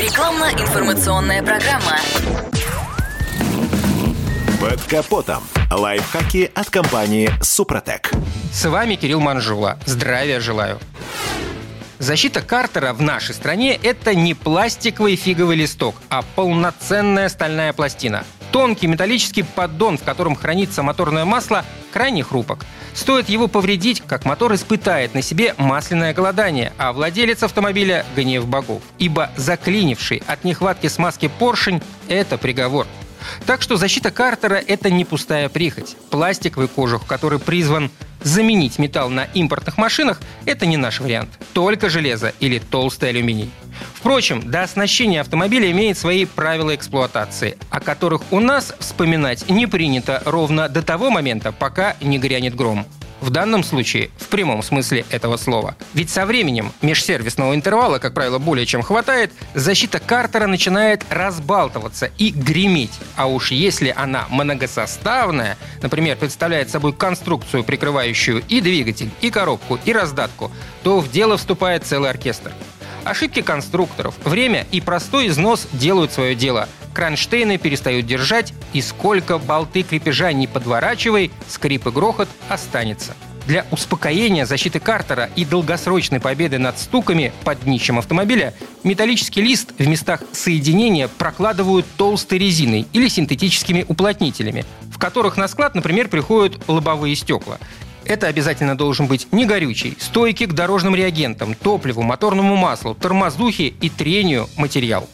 Рекламно-информационная программа. Под капотом. Лайфхаки от компании «Супротек». С вами Кирилл Манжула. Здравия желаю. Защита Картера в нашей стране – это не пластиковый фиговый листок, а полноценная стальная пластина. Тонкий металлический поддон, в котором хранится моторное масло, крайне хрупок. Стоит его повредить, как мотор испытает на себе масляное голодание, а владелец автомобиля – гнев богов. Ибо заклинивший от нехватки смазки поршень – это приговор. Так что защита Картера – это не пустая прихоть. Пластиковый кожух, который призван заменить металл на импортных машинах – это не наш вариант. Только железо или толстый алюминий. Впрочем, до оснащения автомобиля имеет свои правила эксплуатации, о которых у нас вспоминать не принято ровно до того момента, пока не грянет гром. В данном случае в прямом смысле этого слова. Ведь со временем межсервисного интервала, как правило, более чем хватает, защита Картера начинает разбалтываться и греметь. А уж если она многосоставная, например, представляет собой конструкцию, прикрывающую и двигатель, и коробку, и раздатку, то в дело вступает целый оркестр. Ошибки конструкторов, время и простой износ делают свое дело. Кронштейны перестают держать, и сколько болты крепежа не подворачивай, скрип и грохот останется. Для успокоения защиты Картера и долгосрочной победы над стуками под днищем автомобиля металлический лист в местах соединения прокладывают толстой резиной или синтетическими уплотнителями, в которых на склад, например, приходят лобовые стекла. Это обязательно должен быть не горючий, стойкий к дорожным реагентам, топливу, моторному маслу, тормоздухе и трению материал.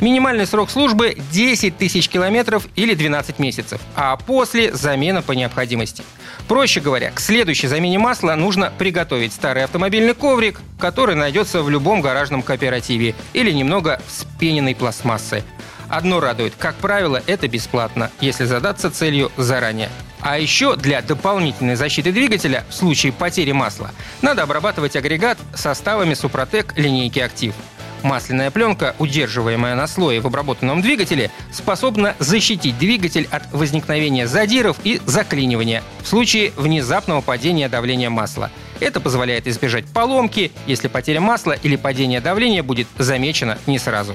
Минимальный срок службы 10 тысяч километров или 12 месяцев, а после замена по необходимости. Проще говоря, к следующей замене масла нужно приготовить старый автомобильный коврик, который найдется в любом гаражном кооперативе, или немного вспененной пластмассы. Одно радует, как правило, это бесплатно, если задаться целью заранее. А еще для дополнительной защиты двигателя в случае потери масла надо обрабатывать агрегат составами Супротек линейки «Актив». Масляная пленка, удерживаемая на слое в обработанном двигателе, способна защитить двигатель от возникновения задиров и заклинивания в случае внезапного падения давления масла. Это позволяет избежать поломки, если потеря масла или падение давления будет замечено не сразу.